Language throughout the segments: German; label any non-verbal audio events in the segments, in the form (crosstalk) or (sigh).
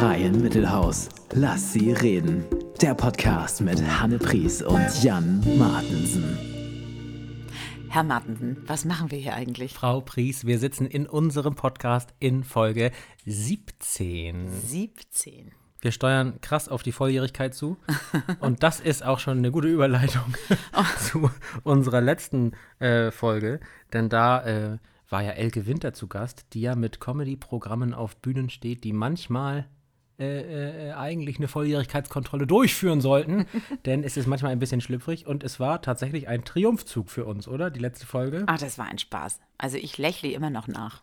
Freien Mittelhaus. Lass sie reden. Der Podcast mit Hanne Pries und Jan Martensen. Herr Martensen, was machen wir hier eigentlich? Frau Pries, wir sitzen in unserem Podcast in Folge 17. 17. Wir steuern krass auf die Volljährigkeit zu. (laughs) Und das ist auch schon eine gute Überleitung (laughs) zu unserer letzten äh, Folge. Denn da äh, war ja Elke Winter zu Gast, die ja mit Comedy-Programmen auf Bühnen steht, die manchmal äh, äh, eigentlich eine Volljährigkeitskontrolle durchführen sollten. (laughs) denn es ist manchmal ein bisschen schlüpfrig. Und es war tatsächlich ein Triumphzug für uns, oder? Die letzte Folge. Ach, das war ein Spaß. Also ich lächle immer noch nach.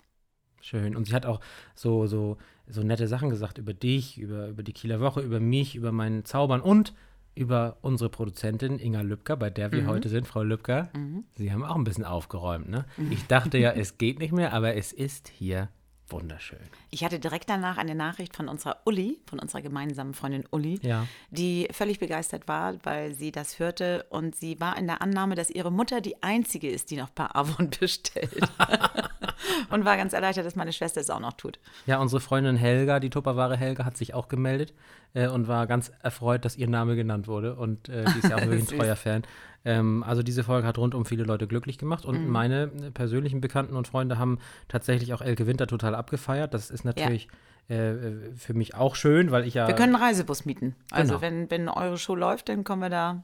Schön. Und sie hat auch so, so, so nette Sachen gesagt über dich, über, über die Kieler Woche, über mich, über meinen Zaubern und über unsere Produzentin Inga Lübcker, bei der wir Mhm. heute sind, Frau Lübcker. Sie haben auch ein bisschen aufgeräumt, ne? (laughs) Ich dachte ja, es geht nicht mehr, aber es ist hier wunderschön. Ich hatte direkt danach eine Nachricht von unserer Uli, von unserer gemeinsamen Freundin Uli, Ja. die völlig begeistert war, weil sie das hörte und sie war in der Annahme, dass ihre Mutter die einzige ist, die noch bei Avon (laughs) bestellt. (laughs) und war ganz erleichtert, dass meine Schwester es auch noch tut. Ja, unsere Freundin Helga, die Tupperware Helga, hat sich auch gemeldet äh, und war ganz erfreut, dass ihr Name genannt wurde. Und äh, die ist ja auch (laughs) wirklich ein treuer Fan. Ähm, also diese Folge hat rundum viele Leute glücklich gemacht. Und Mhm. meine äh, persönlichen Bekannten und Freunde haben tatsächlich auch Elke Winter total abgefeiert. Das ist natürlich äh, äh, für mich auch schön, weil ich ja. Wir können einen Reisebus mieten. Also Genau. wenn, wenn eure Show läuft, dann kommen wir da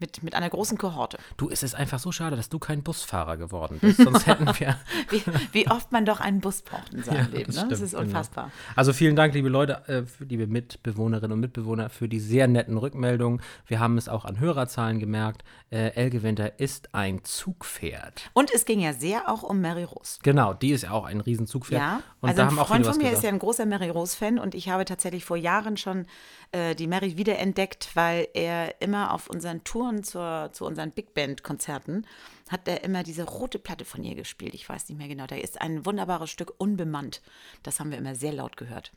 mit, mit einer großen Kohorte. Du, es ist einfach so schade, dass du kein Busfahrer geworden bist. Sonst hätten wir. (laughs) Wie, wie oft man doch einen Bus braucht in seinem Ja, Leben. das Ne? Das stimmt, ist genau. unfassbar. Also vielen Dank, liebe Leute, äh, liebe Mitbewohnerinnen und Mitbewohner, für die sehr netten Rückmeldungen. Wir haben es auch an Hörerzahlen gemerkt. Äh, Elke Winter ist ein Zugpferd. Und es ging ja sehr auch um Mary Rose. Genau, die ist ja auch ein Riesenzugpferd. Ja, und also da ein haben auch Freund viele von mir ist gesagt. ja ein großer Mary Rose-Fan und ich habe tatsächlich vor Jahren schon äh, die Mary wiederentdeckt, weil er immer auf unseren Touren zur, zu unseren Big Band-Konzerten hat er immer diese rote Platte von ihr gespielt. Ich weiß nicht mehr genau. Da ist ein wunderbares Stück unbemannt. Das haben wir immer sehr laut gehört.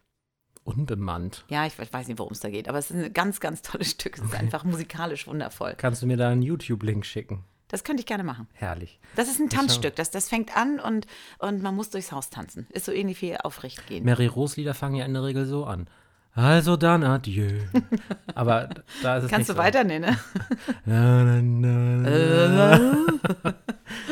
Unbemannt. Ja, ich weiß nicht, worum es da geht, aber es ist ein ganz, ganz tolles Stück. Es ist (laughs) einfach musikalisch wundervoll. Kannst du mir da einen YouTube-Link schicken? Das könnte ich gerne machen. Herrlich. Das ist ein Tanzstück. Das, das fängt an und, und man muss durchs Haus tanzen. Ist so ähnlich wie aufrecht gehen. Mary Rose-Lieder fangen ja in der Regel so an. Also dann adieu. (laughs) Aber da ist es Kannst nicht du so. weiter? Nee, ne? (laughs) Na.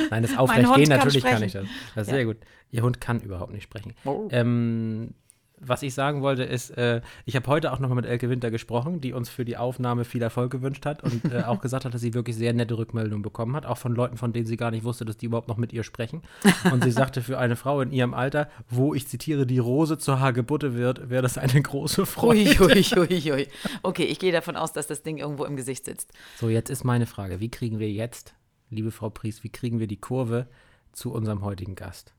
Nein, das aufrecht Hund gehen, kann natürlich kann sprechen. ich das. Das ist sehr gut. Ihr Hund kann überhaupt nicht sprechen. Oh. Ähm, was ich sagen wollte, ist, äh, ich habe heute auch nochmal mit Elke Winter gesprochen, die uns für die Aufnahme viel Erfolg gewünscht hat und äh, auch gesagt hat, dass sie wirklich sehr nette Rückmeldungen bekommen hat, auch von Leuten, von denen sie gar nicht wusste, dass die überhaupt noch mit ihr sprechen. Und sie sagte, für eine Frau in ihrem Alter, wo ich zitiere, die Rose zur Hagebutte wird, wäre das eine große Freude. Ui, ui, ui, ui. Okay, ich gehe davon aus, dass das Ding irgendwo im Gesicht sitzt. So, jetzt ist meine Frage, wie kriegen wir jetzt, liebe Frau Pries, wie kriegen wir die Kurve zu unserem heutigen Gast?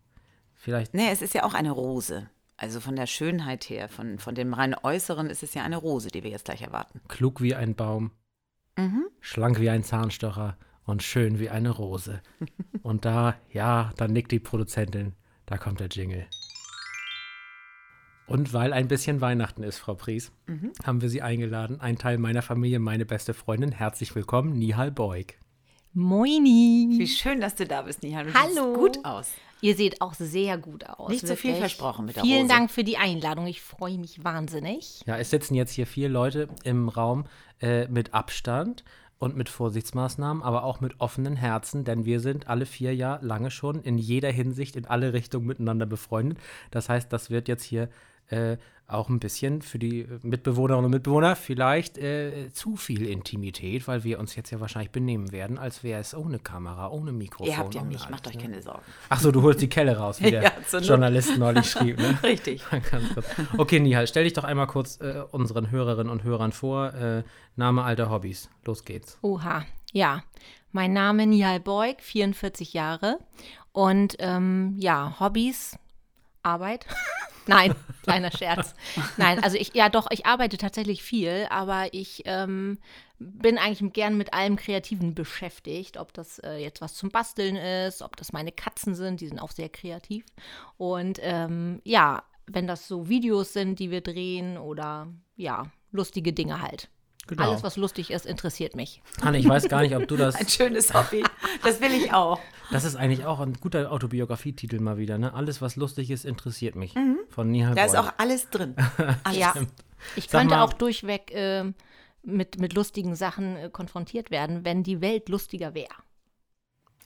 Vielleicht Nee, es ist ja auch eine Rose. Also von der Schönheit her, von, von dem reinen Äußeren ist es ja eine Rose, die wir jetzt gleich erwarten. klug wie ein Baum, Mhm. schlank wie ein Zahnstocher und schön wie eine Rose. (laughs) Und da, ja, dann nickt die Produzentin, da kommt der Jingle. Und weil ein bisschen Weihnachten ist, Frau Pries, Mhm. haben wir Sie eingeladen, ein Teil meiner Familie, meine beste Freundin. Herzlich willkommen, Nihal Beug. Moini. Wie schön, dass du da bist, Nihal. Du Hallo. siehst gut aus. Ihr seht auch sehr gut aus. Nicht zu viel versprochen mit der Vielen Rose. Dank für die Einladung. Ich freue mich wahnsinnig. Ja, es sitzen jetzt hier vier Leute im Raum äh, mit Abstand und mit Vorsichtsmaßnahmen, aber auch mit offenen Herzen, denn wir sind alle vier ja lange schon in jeder Hinsicht in alle Richtungen miteinander befreundet. Das heißt, das wird jetzt hier äh, auch ein bisschen für die Mitbewohnerinnen und Mitbewohner vielleicht äh, zu viel Intimität, weil wir uns jetzt ja wahrscheinlich benehmen werden, als wäre es ohne Kamera, ohne Mikrofon. Ihr habt ja mich, alles, macht euch ne? keine Sorgen. Ach so, du holst die Kelle raus, wie (laughs) der Ja. Journalist neulich schrieb. Ne? (laughs) Richtig. (laughs) Ganz kurz. Okay, Nihal, stell dich doch einmal kurz äh, unseren Hörerinnen und Hörern vor. Äh, Name, Alter, Hobbys. Los geht's. Oha. Ja. Mein Name Nihal Beug, 44 Jahre. Und ähm, ja, Hobbys, Arbeit. Nein, (laughs) kleiner Scherz. Nein, also ich, ja doch, ich arbeite tatsächlich viel, aber ich ähm, bin eigentlich gern mit allem Kreativen beschäftigt. Ob das äh, jetzt was zum Basteln ist, ob das meine Katzen sind, die sind auch sehr kreativ. Und ähm, ja, wenn das so Videos sind, die wir drehen oder ja, lustige Dinge halt. Genau. Alles, was lustig ist, interessiert mich. Hanne, ich weiß gar nicht, ob du das. (laughs) Ein schönes Hobby. Das will ich auch. Das ist eigentlich auch ein guter Autobiografietitel mal wieder, ne? Alles, was lustig ist, interessiert mich. Von Nihal Da ist Boyd. auch alles drin. (laughs) Alles. Ja. Ich Sag könnte mal- auch durchweg äh, mit, mit lustigen Sachen äh, konfrontiert werden, wenn die Welt lustiger wäre.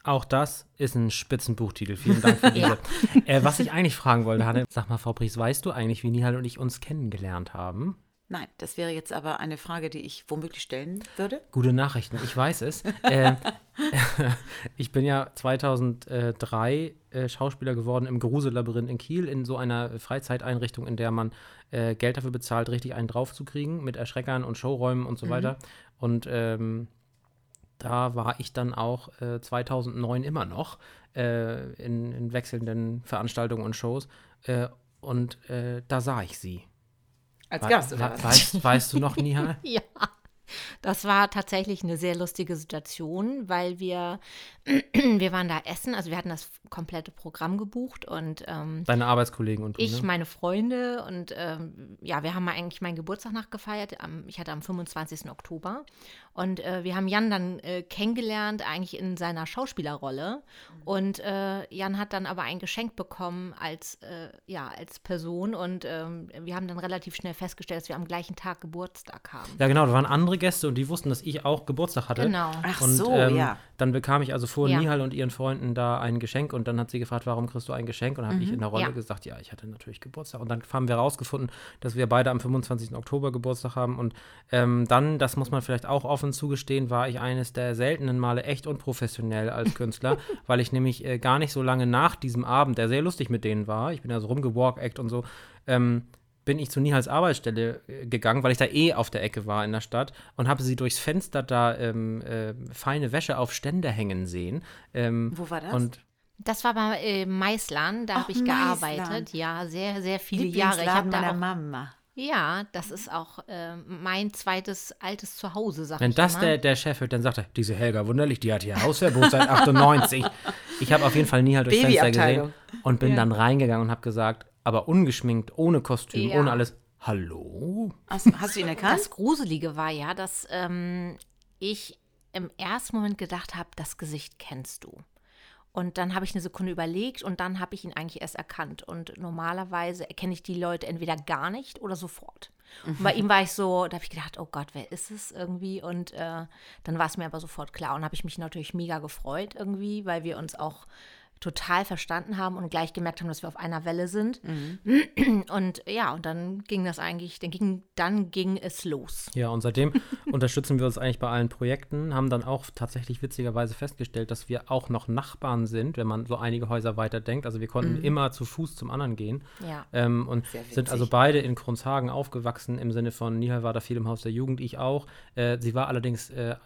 Auch das ist ein Spitzenbuchtitel. Vielen Dank für (laughs) diese. äh, was ich eigentlich fragen wollte, Hanne, sag mal, Frau Pries, weißt du eigentlich, wie Nihal und ich uns kennengelernt haben? Nein, das wäre jetzt aber eine Frage, die ich womöglich stellen würde. Gute Nachrichten, ich weiß es. (laughs) äh, (laughs) ich bin ja 2003 äh, Schauspieler geworden im Grusel-Labyrinth in Kiel, in so einer Freizeiteinrichtung, in der man äh, Geld dafür bezahlt, richtig einen draufzukriegen, mit Erschreckern und Showräumen und so weiter. Und ähm, da war ich dann auch äh, 2009 immer noch äh, in, in wechselnden Veranstaltungen und Shows. Äh, und äh, da sah ich sie. Als Gast, oder was? weißt, weißt du noch, (laughs) Nihal? Ja, das war tatsächlich eine sehr lustige Situation, weil wir, (clears throat) wir waren da essen, also wir hatten das komplette Programm gebucht und ähm, Deine Arbeitskollegen und du, ich, ne? meine Freunde und ähm, ja, wir haben eigentlich meinen Geburtstag nachgefeiert. Am, ich hatte am 25. Oktober und äh, wir haben Jan dann äh, kennengelernt, eigentlich in seiner Schauspielerrolle. Und äh, Jan hat dann aber ein Geschenk bekommen als, äh, ja, als Person und ähm, wir haben dann relativ schnell festgestellt, dass wir am gleichen Tag Geburtstag haben. Ja, genau, da waren andere Gäste und die wussten, dass ich auch Geburtstag hatte. Genau. Ach Und so, ähm, ja. dann bekam ich also vor Ja. Nihal und ihren Freunden da ein Geschenk und dann hat sie gefragt, warum kriegst du ein Geschenk? Und dann habe ich in der Rolle Ja. gesagt, ja, ich hatte natürlich Geburtstag. Und dann haben wir herausgefunden, dass wir beide am 25. Oktober Geburtstag haben. Und ähm, dann, das muss man vielleicht auch offen zugestehen, war ich eines der seltenen Male echt unprofessionell als Künstler, (laughs) weil ich nämlich äh, gar nicht so lange nach diesem Abend, der sehr lustig mit denen war, ich bin ja so rumgewalk-act und so, ähm, bin ich zu Nihals Arbeitsstelle äh, gegangen, weil ich da eh auf der Ecke war in der Stadt und habe sie durchs Fenster da ähm, äh, feine Wäsche auf Ständer hängen sehen. Ähm, Wo war das? Und Das war bei äh, Maislan, da habe ich gearbeitet. Ja, sehr, sehr viele Jahre. Ich habe da meiner auch, Mama. Ja, das ist auch äh, mein zweites altes Zuhause, sag wenn ich das immer. der, der Chef hört, dann sagt er, diese Helga Wunderlich, die hat hier Hausverbot seit 98. (laughs) Ich habe auf jeden Fall Nihal durchs Fenster gesehen und bin Ja. dann reingegangen und habe gesagt, aber ungeschminkt, ohne Kostüm, Ja. ohne alles, hallo? Hast, hast du ihn erkannt? Das Gruselige war ja, dass ähm, ich im ersten Moment gedacht habe, das Gesicht kennst du. Und dann habe ich eine Sekunde überlegt und dann habe ich ihn eigentlich erst erkannt. Und normalerweise erkenne ich die Leute entweder gar nicht oder sofort. Und bei ihm war ich so, da habe ich gedacht, oh Gott, wer ist es irgendwie? Und äh, dann war es mir aber sofort klar. Und habe ich mich natürlich mega gefreut irgendwie, weil wir uns auch total verstanden haben und gleich gemerkt haben, dass wir auf einer Welle sind. Und ja, und dann ging das eigentlich, dann ging, dann ging es los. Ja, und seitdem (laughs) unterstützen wir uns eigentlich bei allen Projekten, haben dann auch tatsächlich witzigerweise festgestellt, dass wir auch noch Nachbarn sind, wenn man so einige Häuser weiter denkt. Also wir konnten immer zu Fuß zum anderen gehen. Ja. Ähm, und sind also beide in Kronshagen aufgewachsen, im Sinne von Nihal war da viel im Haus der Jugend, ich auch. Äh, sie war allerdings äh, äh,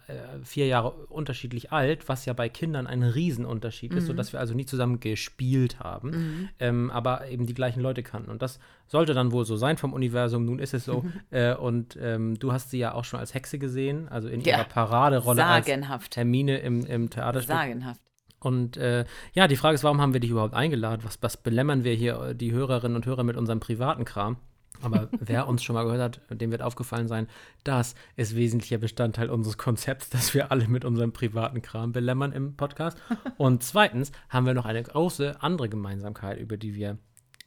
vier Jahre unterschiedlich alt, was ja bei Kindern ein Riesenunterschied ist, sodass wir also nie zusammen gespielt haben, ähm, aber eben die gleichen Leute kannten. Und das sollte dann wohl so sein vom Universum, nun ist es so. (laughs) Äh, und ähm, du hast sie ja auch schon als Hexe gesehen, also in Ja. ihrer Paraderolle als Sagenhaft. Hermine im, im Theaterstück. Sagenhaft. Und äh, ja, die Frage ist, warum haben wir dich überhaupt eingeladen? Was, was belämmern wir hier äh, die Hörerinnen und Hörer mit unserem privaten Kram? Aber wer uns schon mal gehört hat, dem wird aufgefallen sein, das ist wesentlicher Bestandteil unseres Konzepts, dass wir alle mit unserem privaten Kram belämmern im Podcast. Und zweitens haben wir noch eine große andere Gemeinsamkeit, über die wir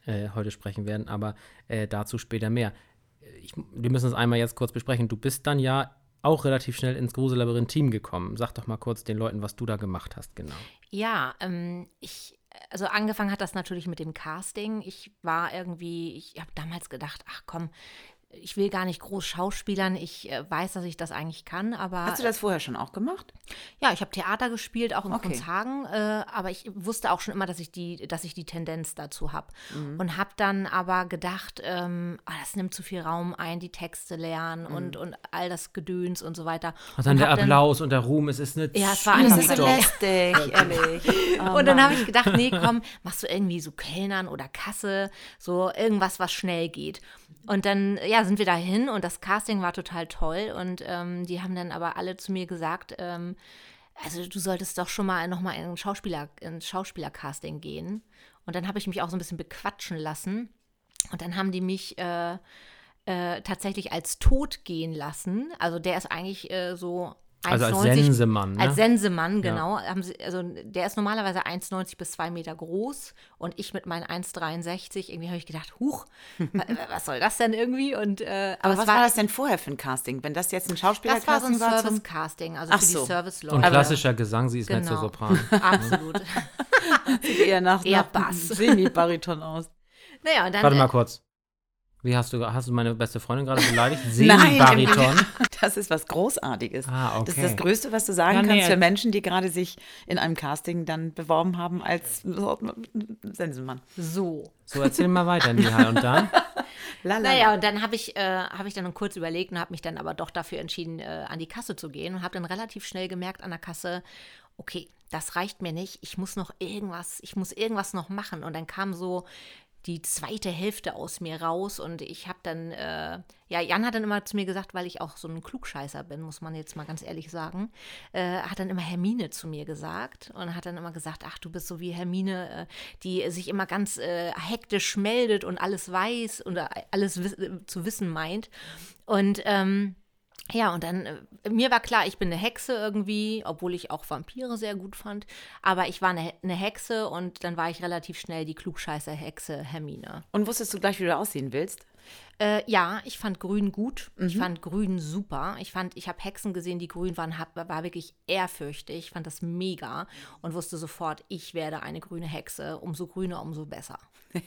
äh, heute sprechen werden, aber äh, dazu später mehr. Ich, wir müssen es einmal jetzt kurz besprechen. Du bist dann ja auch relativ schnell ins Gruselabyrinth-Team gekommen. Sag doch mal kurz den Leuten, was du da gemacht hast, genau. Ja, ähm, ich, also angefangen hat das natürlich mit dem Casting. Ich war irgendwie, ich habe damals gedacht, ach komm, ich will gar nicht groß schauspielern. Ich äh, weiß, dass ich das eigentlich kann, aber Hast du das vorher schon auch gemacht? ja, ich habe Theater gespielt, auch in Okay. Kronshagen, äh, aber ich wusste auch schon immer, dass ich die, dass ich die Tendenz dazu habe Mhm. und habe dann aber gedacht, ähm, ah, das nimmt zu viel Raum ein, die Texte lernen Mhm. und, und all das Gedöns und so weiter. Und dann und der Applaus und der Ruhm, es ist eine Ja, es war einfach lästig, ehrlich. Oh, und dann habe ich gedacht, nee, komm, machst du irgendwie so Kellnern oder Kasse, so irgendwas, was schnell geht. Und dann, ja, sind wir dahin und das Casting war total toll. Und ähm, die haben dann aber alle zu mir gesagt, ähm, also du solltest doch schon mal nochmal in ein Schauspieler, in Schauspielercasting gehen. Und dann habe ich mich auch so ein bisschen bequatschen lassen. Und dann haben die mich äh, äh, tatsächlich als tot gehen lassen. Also der ist eigentlich äh, so Also als 1,90 Sensemann, ne? Als Sensemann, genau. Haben sie, also der ist normalerweise 1,90 bis 2 Meter groß und ich mit meinen 1,63, irgendwie habe ich gedacht, huch, (laughs) wa- was soll das denn irgendwie? Und, äh, Aber es was war, das denn vorher für ein Casting? Wenn das jetzt ein Das war so ein Schauspielercasting war, Service-Casting, also Ach für so. die Service-Leute. Und klassischer Gesang, sie ist Genau. Mezzosopran. (laughs) Absolut. (laughs) sieht eher nach, Eher nach Bass. Semi-Bariton aus. naja, und dann. Warte mal äh, kurz. Wie hast du, hast du meine beste Freundin gerade beleidigt? (laughs) Nein, Semi-Bariton. (laughs) Das ist was Großartiges. Ah, okay. Das ist das Größte, was du sagen Ja, nee, kannst für Menschen, die gerade sich in einem Casting dann beworben haben als Sensenmann. so. So, erzähl mal weiter, Nihal. Und dann? (laughs) Lala. Naja, und dann habe ich, äh, hab ich dann kurz überlegt und habe mich dann aber doch dafür entschieden, äh, an die Kasse zu gehen und habe dann relativ schnell gemerkt an der Kasse, okay, das reicht mir nicht, ich muss noch irgendwas, ich muss irgendwas noch machen. Und dann kam so die zweite Hälfte aus mir raus und ich habe dann, äh, ja, Jan hat dann immer zu mir gesagt, weil ich auch so ein Klugscheißer bin, muss man jetzt mal ganz ehrlich sagen, äh, hat dann immer Hermine zu mir gesagt und hat dann immer gesagt, ach, du bist so wie Hermine, äh, die sich immer ganz äh, hektisch meldet und alles weiß und äh, alles wiss zu wissen meint. Und ähm, ja, und dann, äh, mir war klar, ich bin eine Hexe irgendwie, obwohl ich auch Vampire sehr gut fand. Aber ich war eine, eine Hexe und dann war ich relativ schnell die Klugscheißer-Hexe Hermine. Und wusstest du gleich, wie du aussehen willst? Äh, ja, ich fand Grün gut. Ich fand Grün super. Ich fand, ich habe Hexen gesehen, die grün waren, hab, war wirklich ehrfürchtig. Ich fand das mega und wusste sofort, ich werde eine grüne Hexe. Umso grüner, umso besser. (laughs)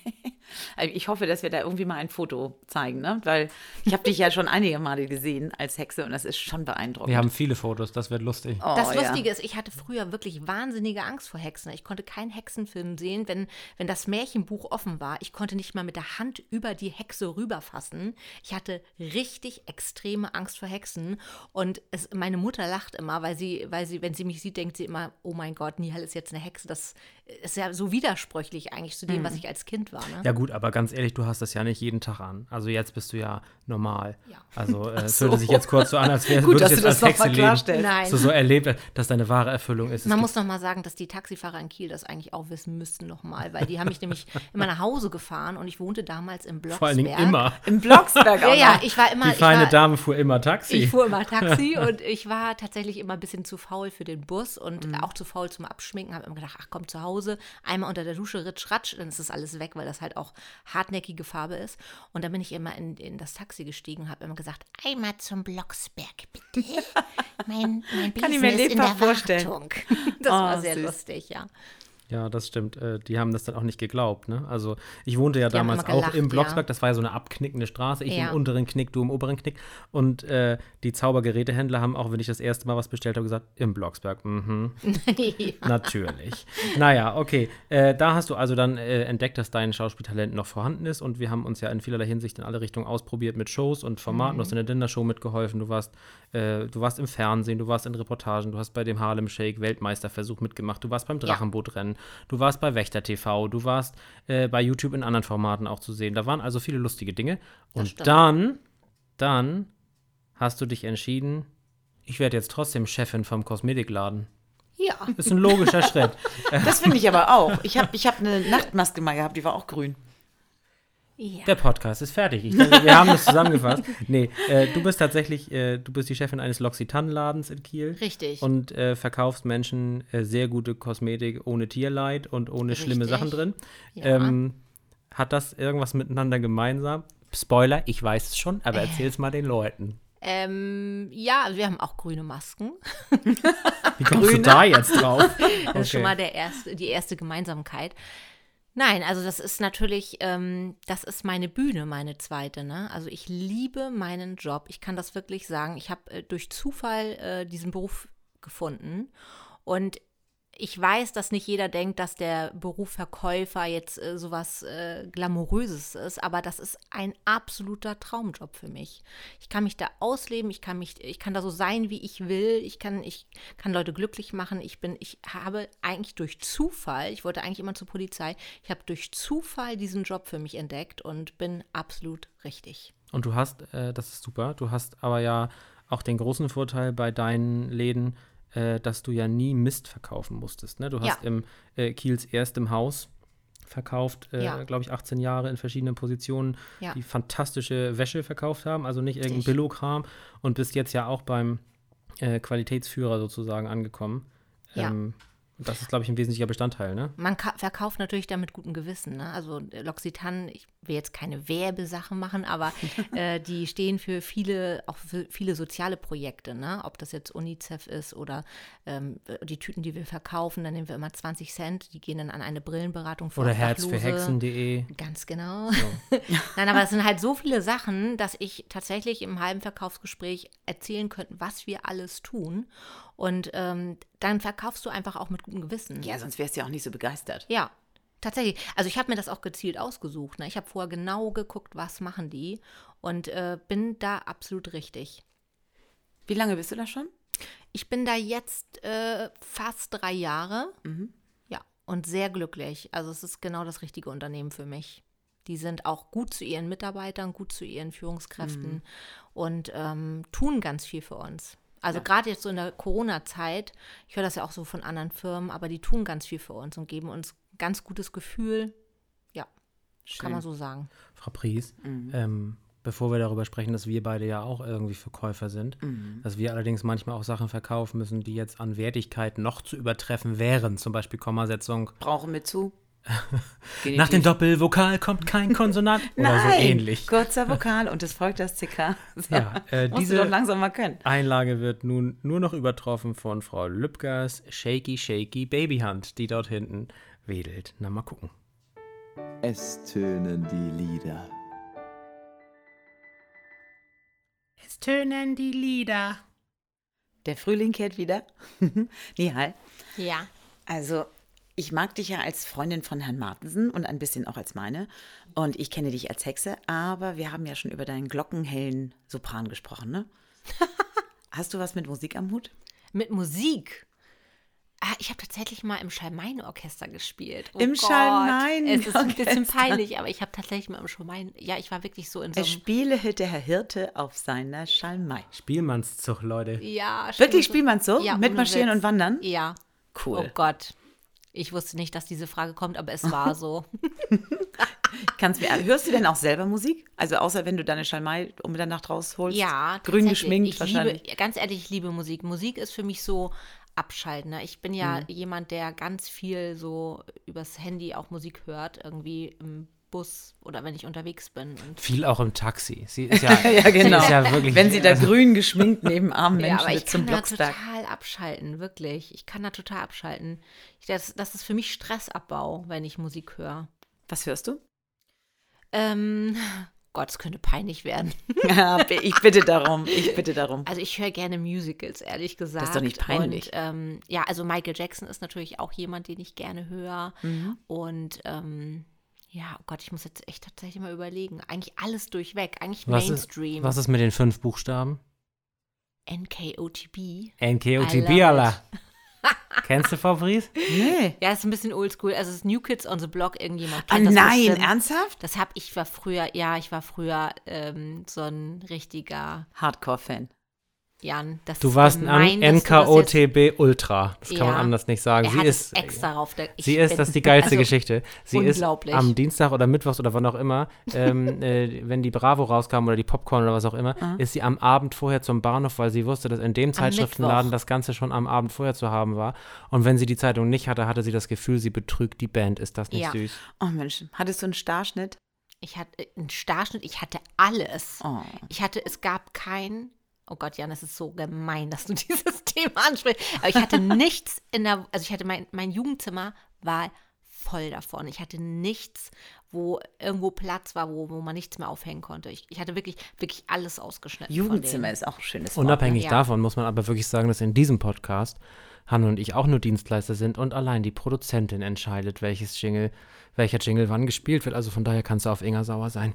Also Ich hoffe, dass wir da irgendwie mal ein Foto zeigen, ne? Weil ich habe dich ja schon einige Male gesehen als Hexe und das ist schon beeindruckend. Wir haben viele Fotos, das wird lustig. Oh, Das ja. Lustige ist, ich hatte früher wirklich wahnsinnige Angst vor Hexen. Ich konnte keinen Hexenfilm sehen, wenn, wenn das Märchenbuch offen war. Ich konnte nicht mal mit der Hand über die Hexe rüberfassen. Ich hatte richtig extreme Angst vor Hexen. Und es, meine Mutter lacht immer, weil sie, weil sie, wenn sie mich sieht, denkt sie immer, oh mein Gott, Nihal ist jetzt eine Hexe. Das ist ja so widersprüchlich eigentlich zu dem, was ich als Kind war. Ne? Ja gut, aber ganz ehrlich, du hast das ja nicht jeden Tag an. Also jetzt bist du ja normal. Ja. Also äh, (laughs) es so. sich jetzt kurz so an, als wäre Gut, würdest dass du du jetzt das als Hexe leben. Nein. Dass du so erlebt, dass deine wahre Erfüllung ist. Es Man muss noch mal sagen, dass die Taxifahrer in Kiel das eigentlich auch wissen müssten noch mal, weil die haben mich (laughs) nämlich immer nach Hause gefahren und ich wohnte damals im Blocksberg. vor allen Dingen immer. Im Blocksberg (laughs) auch Ja, ja, ich war immer. Die feine war, Dame fuhr immer Taxi. Ich fuhr immer Taxi (laughs) und ich war tatsächlich immer ein bisschen zu faul für den Bus und Mhm. auch zu faul zum Abschminken. Habe immer gedacht, ach komm zu Hause, einmal unter der Dusche ritsch ratsch, dann ist das alles weg, weil das halt auch hartnäckige Farbe ist. Und dann bin ich immer in, in das Taxi gestiegen und habe immer gesagt, einmal zum Blocksberg bitte. (laughs) Mein, mein Kann ich mir ist in der vorstellen. Wartung. Das Oh, war sehr süß. lustig, ja. Ja, das stimmt. Äh, die haben das dann auch nicht geglaubt. Ne? Also ich wohnte ja Die damals immer auch gelacht, im Blocksberg. ja. Das war ja so eine abknickende Straße. Ich Ja. im unteren Knick, du im oberen Knick. Und äh, die Zaubergerätehändler haben auch, wenn ich das erste Mal was bestellt habe, gesagt, im Blocksberg. Mhm. (laughs) Natürlich. Naja, okay. Äh, da hast du also dann äh, entdeckt, dass dein Schauspieltalent noch vorhanden ist und wir haben uns ja in vielerlei Hinsicht in alle Richtungen ausprobiert mit Shows und Formaten. Du hast in der Dinnershow mitgeholfen, du warst, äh, du warst im Fernsehen, du warst in Reportagen, du hast bei dem Harlem Shake Weltmeisterversuch mitgemacht, du warst beim Drachenbootrennen, du warst bei Wächter TV, du warst äh, bei YouTube in anderen Formaten auch zu sehen. Da waren also viele lustige Dinge. Und dann, dann hast du dich entschieden, ich werde jetzt trotzdem Chefin vom Kosmetikladen. Ja. Ist ein logischer Schritt. (laughs) Das finde ich aber auch. Ich habe ich hab eine Nachtmaske mal gehabt, die war auch grün. Ja. Der Podcast ist fertig. Ich denke, wir haben das zusammengefasst. (laughs) Nee, äh, du bist tatsächlich, äh, du bist die Chefin eines L'Occitane-Ladens in Kiel. Richtig. Und äh, verkaufst Menschen äh, sehr gute Kosmetik ohne Tierleid und ohne schlimme Richtig. Sachen drin. Ja. Ähm, hat das irgendwas miteinander gemeinsam? Spoiler, ich weiß es schon, aber erzähl's mal den Leuten. Ähm, ja, also wir haben auch grüne Masken. Wie kommst du da jetzt drauf? (laughs) Das ist schon mal der erste, die erste Gemeinsamkeit. Nein, also das ist natürlich, ähm, das ist meine Bühne, meine zweite. Ne? Also ich liebe meinen Job. Ich kann das wirklich sagen. Ich habe äh, durch Zufall äh, diesen Beruf gefunden und ich weiß, dass nicht jeder denkt, dass der Beruf Verkäufer jetzt äh, sowas äh, Glamouröses ist, aber das ist ein absoluter Traumjob für mich. Ich kann mich da ausleben, ich kann mich, ich kann da so sein, wie ich will, ich kann, ich kann Leute glücklich machen. Ich bin, ich habe eigentlich durch Zufall, ich wollte eigentlich immer zur Polizei, ich habe durch Zufall diesen Job für mich entdeckt und bin absolut richtig. Und du hast, äh, das ist super, du hast aber ja auch den großen Vorteil bei deinen Läden, äh, dass du ja nie Mist verkaufen musstest. Ne? Du hast Ja. im äh, Kiels erstem Haus verkauft, äh, Ja. glaube ich, 18 Jahre in verschiedenen Positionen, Ja. die fantastische Wäsche verkauft haben, also nicht irgendein. Billo-Kram und bist jetzt ja auch beim äh, Qualitätsführer sozusagen angekommen. Ja. Das ist, glaube ich, ein wesentlicher Bestandteil, ne? Man ka- verkauft natürlich damit guten Gewissen. Ne? Also äh, L'Occitane, ich will jetzt keine Werbesachen machen, aber (laughs) äh, die stehen für viele, auch für viele soziale Projekte. Ne? Ob das jetzt UNICEF ist oder ähm, die Tüten, die wir verkaufen, dann nehmen wir immer 20 Cent. Die gehen dann an eine Brillenberatung für Oder Herz für. Hexen.de. Ganz genau. (laughs) Nein, aber es sind halt so viele Sachen, dass ich tatsächlich im halben Verkaufsgespräch erzählen könnte, was wir alles tun. Und ähm, dann verkaufst du einfach auch mit gutem Gewissen. Ja, sonst wärst du ja auch nicht so begeistert. Ja, tatsächlich. Also ich habe mir das auch gezielt ausgesucht. Ne? Ich habe vorher genau geguckt, was machen die und äh, bin da absolut richtig. Wie lange bist du da schon? Ich bin da jetzt äh, fast drei Jahre. Ja, und sehr glücklich. Also es ist genau das richtige Unternehmen für mich. Die sind auch gut zu ihren Mitarbeitern, gut zu ihren Führungskräften und ähm, tun ganz viel für uns. Also gerade jetzt so in der Corona-Zeit, ich höre das ja auch so von anderen Firmen, aber die tun ganz viel für uns und geben uns ein ganz gutes Gefühl. Ja, kann man so sagen. Frau Pries, Mhm. ähm, bevor wir darüber sprechen, dass wir beide ja auch irgendwie Verkäufer sind, Mhm. dass wir allerdings manchmal auch Sachen verkaufen müssen, die jetzt an Wertigkeit noch zu übertreffen wären, zum Beispiel Kommasetzung. Brauchen wir zu? Nach dem Doppelvokal kommt kein Konsonant (laughs) oder Nein, so ähnlich. kurzer Vokal und es folgt das CK. (laughs) So. Ja, äh, Musst du diese- doch langsam mal können. Einlage wird nun nur noch übertroffen von Frau Lübkers Shaky Shaky Babyhand, die dort hinten wedelt. Na, mal gucken. Es tönen die Lieder. Es tönen die Lieder. Der Frühling kehrt wieder. (laughs) Nihal. Ja. Also, ich mag dich ja als Freundin von Herrn Martensen und ein bisschen auch als meine. Und ich kenne dich als Hexe, aber wir haben ja schon über deinen glockenhellen Sopran gesprochen, ne? (laughs) Hast du was mit Musik am Hut? Mit Musik. Ah, ich habe tatsächlich mal im Schalmein-Orchester gespielt. Oh Im Schalmein-Orchester. Es ist ein bisschen peinlich, aber ich habe tatsächlich mal im Schalmein. Ja, ich war wirklich so in so Es einem. spiele der Herr Hirte auf seiner Schalmei. Spielmannszug, Leute. Ja, Wirklich so? Ja, Mit Marschieren und Wandern? Ja. Cool. Oh Gott. Ich wusste nicht, dass diese Frage kommt, aber es war so. (laughs) Kannst mir, hörst du denn auch selber Musik? Also außer wenn du deine Schalmei um Mitternacht rausholst? Ja, Grün geschminkt ich wahrscheinlich. Liebe, ganz ehrlich, ich liebe Musik. Musik ist für mich so abschalten. Ne? Ich bin ja jemand, der ganz viel so übers Handy auch Musik hört, irgendwie im Bus oder wenn ich unterwegs bin. Und Viel auch im Taxi. Sie ist (laughs) ja, Ja, genau. Sie ist ja wirklich, Wenn sie da grün geschminkt neben armen ja, Menschen aber ich zum kann da Blocksberg. total abschalten, wirklich. Ich kann da total abschalten. Ich, das, das ist für mich Stressabbau, wenn ich Musik höre. Was hörst du? Ähm, Gott, es könnte peinlich werden. (laughs) Ja, ich bitte darum. Ich (laughs) bitte darum. Also ich höre gerne Musicals, ehrlich gesagt. doch nicht peinlich. Und, ähm, ja, also Michael Jackson ist natürlich auch jemand, den ich gerne höre. Mhm. Und ähm, ja, oh Gott, ich muss jetzt echt tatsächlich mal überlegen. Eigentlich alles durchweg, eigentlich was, ist, Mainstream. was ist mit den fünf Buchstaben? NKOTB. NKOTB, Allah. (laughs) Kennst du Frau Fries? Nee. Ja, ist ein bisschen oldschool. Also es ist New Kids on the Block, irgendjemand kennt das nein, bestimmt. ernsthaft? Das hab ich war früher, ja, ich war früher ähm, so ein richtiger Hardcore-Fan. Jan. Das Du ist warst ein gemein, NKOTB Ultra. Das kann man anders nicht sagen. Er Sie hat ist, extra rauf. Sie ist, das ist die (laughs) geilste also, Geschichte. Sie ist unglaublich. am Dienstag oder Mittwochs oder wann auch immer, ähm, (laughs) äh, wenn die Bravo rauskam oder die Popcorn oder was auch immer, ist sie am Abend vorher zum Bahnhof, weil sie wusste, dass in dem Zeitschriftenladen das Ganze schon am Abend vorher zu haben war. Und wenn sie die Zeitung nicht hatte, hatte sie das Gefühl, sie betrügt die Band. Ist das nicht Ja. süß? Oh Mensch, hattest du einen Starschnitt? Ich hatte einen Starschnitt, ich hatte alles. Oh. Ich hatte, es gab kein, oh Gott, Jan, es ist so gemein, dass du (laughs) dieses Thema ansprichst. Aber ich hatte nichts in der, also ich hatte mein, mein Jugendzimmer war voll davon. Ich hatte nichts, wo irgendwo Platz war, wo, wo man nichts mehr aufhängen konnte. Ich, ich hatte wirklich, wirklich alles ausgeschnitten. Jugendzimmer ist auch ein schönes Wort. Unabhängig Ja. davon muss man aber wirklich sagen, dass in diesem Podcast Hanne und ich auch nur Dienstleister sind und allein die Produzentin entscheidet, welches Jingle, welcher Jingle wann gespielt wird. Also von daher kannst du auf Inga sauer sein.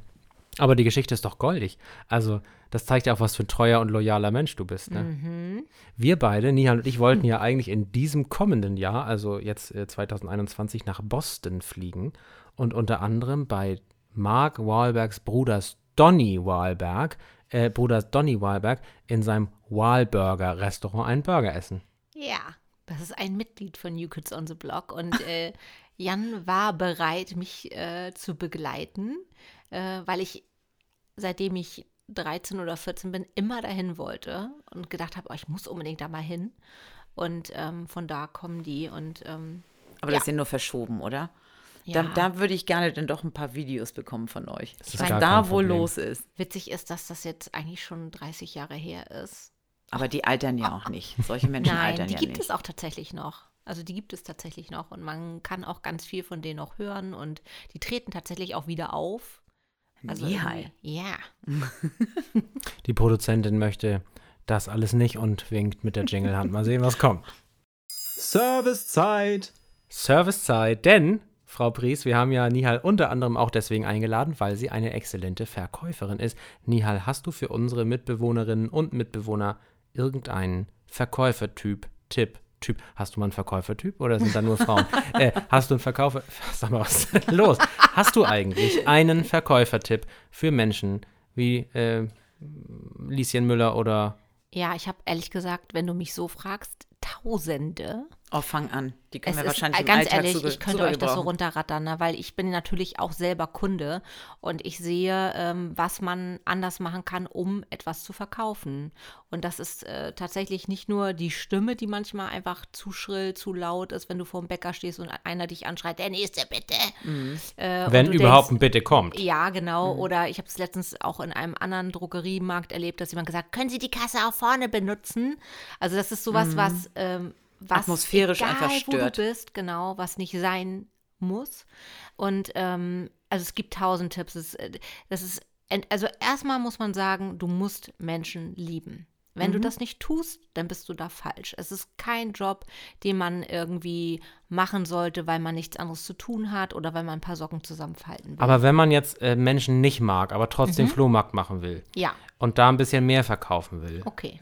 Aber die Geschichte ist doch goldig. Also, das zeigt ja auch, was für ein treuer und loyaler Mensch du bist. Ne? Wir beide, Nihal und ich, wollten ja eigentlich in diesem kommenden Jahr, also jetzt äh, 2021, nach Boston fliegen und unter anderem bei Mark Wahlbergs Bruders Donny Wahlberg, äh, Bruders Donny Wahlberg, in seinem Wahlburger-Restaurant einen Burger essen. Ja, das ist ein Mitglied von New Kids on the Block und äh, Jan war bereit, mich äh, zu begleiten, äh, weil ich, seitdem ich 13 oder 14 bin, immer dahin wollte und gedacht habe, oh, ich muss unbedingt da mal hin. Und ähm, von da kommen die und ähm, Aber Ja. das ist ja nur verschoben, oder? ja. Da, da würde ich gerne dann doch ein paar Videos bekommen von euch. ist was da wohl Problem. los ist. witzig ist, dass das jetzt eigentlich schon 30 Jahre her ist. Aber die altern ja auch nicht. Solche Menschen Nein, altern die ja gibt nicht. es auch tatsächlich noch. Also die gibt es tatsächlich noch und man kann auch ganz viel von denen noch hören und die treten tatsächlich auch wieder auf. Also Nihal. irgendwie- ja. (laughs) Die Produzentin möchte das alles nicht und winkt mit der Jinglehand. Mal sehen, was kommt. Servicezeit. Servicezeit, denn, Frau Pries, wir haben ja Nihal unter anderem auch deswegen eingeladen, weil sie eine exzellente Verkäuferin ist. Nihal, hast du für unsere Mitbewohnerinnen und Mitbewohner irgendeinen Verkäufertyp, Tipp, Typ? Hast du mal einen Verkäufertyp oder sind da nur Frauen? (laughs) äh, hast du einen Verkäufer... (laughs) Sag mal, was ist denn los? Hast du eigentlich einen Verkäufertipp für Menschen wie äh, Lieschen Müller oder... Ja, ich habe ehrlich gesagt, wenn du mich so fragst, Tausende. Oh, fang an. Die können Es wir ist, wahrscheinlich äh, im ganz Alltag ehrlich, ich könnte euch das so runterrattern, ne? weil ich bin natürlich auch selber Kunde und ich sehe, ähm, was man anders machen kann, um etwas zu verkaufen. Und das ist äh, tatsächlich nicht nur die Stimme, die manchmal einfach zu schrill, zu laut ist, wenn du vor dem Bäcker stehst und einer dich anschreit, der nächste bitte. Äh, und Wenn überhaupt ein denkst, Bitte kommt. ja, genau. Oder ich habe es letztens auch in einem anderen Drogeriemarkt erlebt, dass jemand gesagt, können Sie die Kasse auch vorne benutzen? Also das ist sowas, was, ähm, was Atmosphärisch egal, einfach wo du stört. bist, genau, was nicht sein muss. Und ähm, also es gibt tausend Tipps. Äh, das ist, ent- also erstmal muss man sagen, du musst Menschen lieben. Wenn Mhm. du das nicht tust, dann bist du da falsch. Es ist kein Job, den man irgendwie machen sollte, weil man nichts anderes zu tun hat oder weil man ein paar Socken zusammenfalten will. Aber wenn man jetzt äh, Menschen nicht mag, aber trotzdem Flohmarkt machen will ja, und da ein bisschen mehr verkaufen will, okay.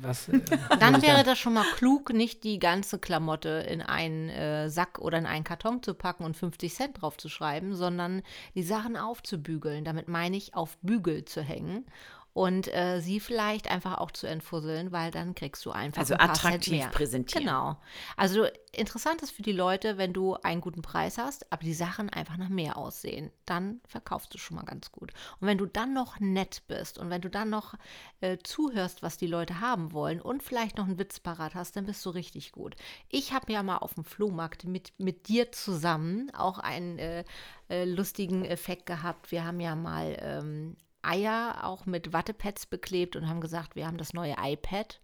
was, äh, (laughs) Dann wäre das schon mal klug, nicht die ganze Klamotte in einen äh, Sack oder in einen Karton zu packen und 50 Cent drauf zu schreiben, sondern die Sachen aufzubügeln. Damit meine ich, auf Bügel zu hängen und äh, sie vielleicht einfach auch zu entfusseln, weil dann kriegst du einfach Also ein paar Cent attraktiv mehr. präsentieren. Genau. Also interessant ist für die Leute, wenn du einen guten Preis hast, aber die Sachen einfach nach mehr aussehen, dann verkaufst du schon mal ganz gut. Und wenn du dann noch nett bist und wenn du dann noch äh, zuhörst, was die Leute haben wollen und vielleicht noch einen Witz parat hast, dann bist du richtig gut. Ich habe ja mal auf dem Flohmarkt mit, mit dir zusammen auch einen äh, äh, lustigen Effekt gehabt. Wir haben ja mal ähm, Eier auch mit Wattepads beklebt und haben gesagt, wir haben das neue iPad.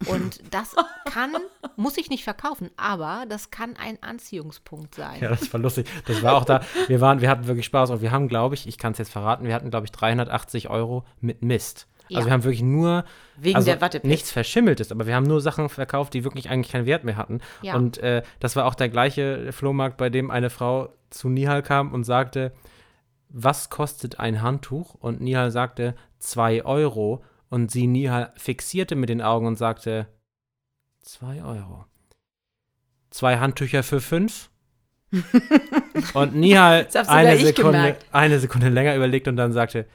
(laughs) Und das kann, muss ich nicht verkaufen, aber das kann ein Anziehungspunkt sein. ja, das war lustig. Das war auch da. Wir waren, wir hatten wirklich Spaß und wir haben, glaube ich, ich kann es jetzt verraten, wir hatten, glaube ich, 380 Euro mit Mist. Also Ja. wir haben wirklich nur Wegen also der Wattepads. nichts Verschimmeltes, aber wir haben nur Sachen verkauft, die wirklich eigentlich keinen Wert mehr hatten. Ja. Und äh, das war auch der gleiche Flohmarkt, bei dem eine Frau zu Nihal kam und sagte, was kostet ein Handtuch? Und Nihal sagte, zwei Euro. Und sie Nihal fixierte mit den Augen und sagte, zwei Euro. Zwei Handtücher für fünf? (laughs) und Nihal Das eine ich Sekunde, gemerkt. eine Sekunde länger überlegt und dann sagte,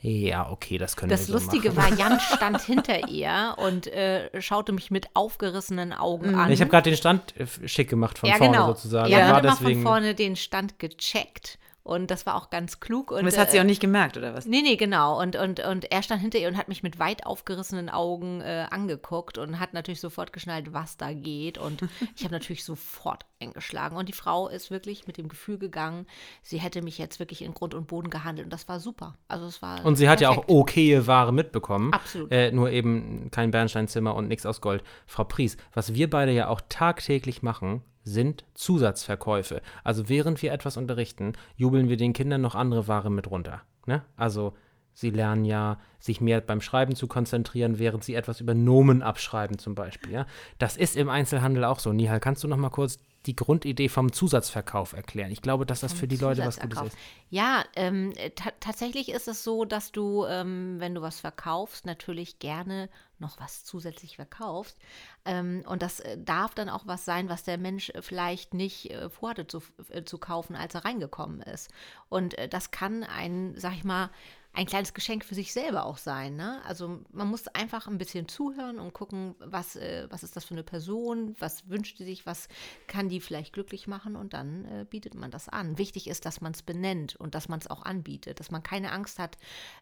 ja, okay, das können Das wir so Lustige machen. war, Jan (laughs) stand hinter ihr und äh, schaute mich mit aufgerissenen Augen an. Ich habe gerade den Stand äh, schick gemacht von ja, vorne genau. sozusagen. Hat immer deswegen, von vorne den Stand gecheckt und das war auch ganz klug. Und, Und das hat sie äh, auch nicht gemerkt, oder was? Nee, nee, genau. Und, und, und er stand hinter ihr und hat mich mit weit aufgerissenen Augen äh, angeguckt und hat natürlich sofort geschnallt, was da geht. Und (laughs) ich habe natürlich sofort eingeschlagen. Und die Frau ist wirklich mit dem Gefühl gegangen, sie hätte mich jetzt wirklich in Grund und Boden gehandelt. Und das war super. Also es war Und sie hat ja auch perfekt. okaye Ware mitbekommen. Absolut. Äh, nur eben kein Bernsteinzimmer und nichts aus Gold. Frau Pries, was wir beide ja auch tagtäglich machen, sind Zusatzverkäufe. Also während wir etwas unterrichten, jubeln wir den Kindern noch andere Ware mit runter. Ne? Also sie lernen ja, sich mehr beim Schreiben zu konzentrieren, während sie etwas über Nomen abschreiben zum Beispiel. Ja? Das ist im Einzelhandel auch so. Nihal, kannst du noch mal kurz die Grundidee vom Zusatzverkauf erklären? Ich glaube, dass das für die Leute was Gutes ist. Ja, ähm, ta tatsächlich ist es so, dass du, ähm, wenn du was verkaufst, natürlich gerne noch was zusätzlich verkaufst. Ähm, und das äh, darf dann auch was sein, was der Mensch äh, vielleicht nicht äh, vorhatte zu, äh, zu kaufen, als er reingekommen ist. Und äh, das kann ein, sag ich mal, ein kleines Geschenk für sich selber auch sein. Ne? Also man muss einfach ein bisschen zuhören und gucken, was, äh, was ist das für eine Person, was wünscht die sich, was kann die vielleicht glücklich machen und dann äh, bietet man das an. Wichtig ist, dass man es benennt und dass man es auch anbietet, dass man keine Angst hat,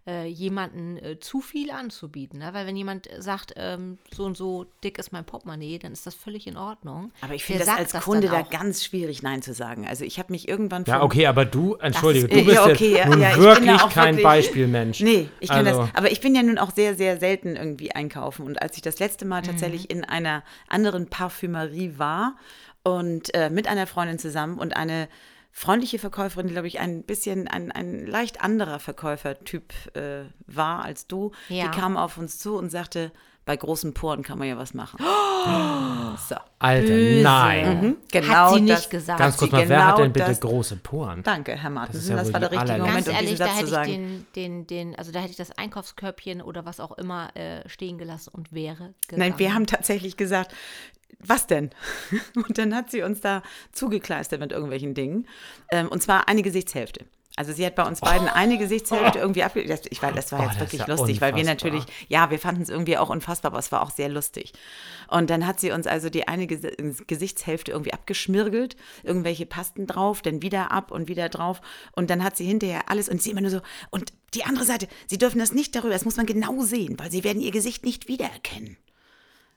äh, jemanden äh, zu viel anzubieten. Ne? Weil wenn jemand sagt, ähm, so und so dick ist mein Portemonnaie, dann ist das völlig in Ordnung. Aber ich finde das als das Kunde da ganz schwierig, Nein zu sagen. Also ich habe mich irgendwann Ja, okay, aber du, entschuldige, ist- du (laughs) bist ja, okay, ja, nun ja, wirklich kein wirklich- Beispielmensch. Nee, ich kann Also- das. Aber ich bin ja nun auch sehr, sehr selten irgendwie einkaufen. Und als ich das letzte Mal tatsächlich in einer anderen Parfümerie war und äh, mit einer Freundin zusammen und eine freundliche Verkäuferin, die, glaube ich, ein bisschen ein, ein leicht anderer Verkäufertyp äh, war als du, Ja. die kam auf uns zu und sagte, bei großen Poren kann man ja was machen. So. Alter, Böse. nein. Mhm, Hat sie nicht das- gesagt. Ganz kurz mal, wer hat genau denn bitte das- große Poren? Danke, Herr Martin. Das Das, ja wohl war der richtige allerletzte. Moment, Ganz um ehrlich, diesen da Satz zu hätte ich sagen. den, den, den, also da hätte ich das Einkaufskörbchen oder was auch immer äh, stehen gelassen und wäre gegangen. Nein, wir haben tatsächlich gesagt, was denn? (laughs) Und dann hat sie uns da zugekleistert mit irgendwelchen Dingen. Ähm, und zwar eine Gesichtshälfte. Also sie hat bei uns beiden eine Gesichtshälfte irgendwie abge... Das, ich weiß, das war Oh, jetzt das wirklich ja lustig, weil wir unfassbar. natürlich, ja, wir fanden es irgendwie auch unfassbar, aber es war auch sehr lustig. Und dann hat sie uns also die eine Ges- Gesichtshälfte irgendwie abgeschmirgelt, irgendwelche Pasten drauf, dann wieder ab und wieder drauf. Und dann hat sie hinterher alles und sie immer nur so, und die andere Seite, sie dürfen das nicht darüber, das muss man genau sehen, weil sie werden ihr Gesicht nicht wiedererkennen.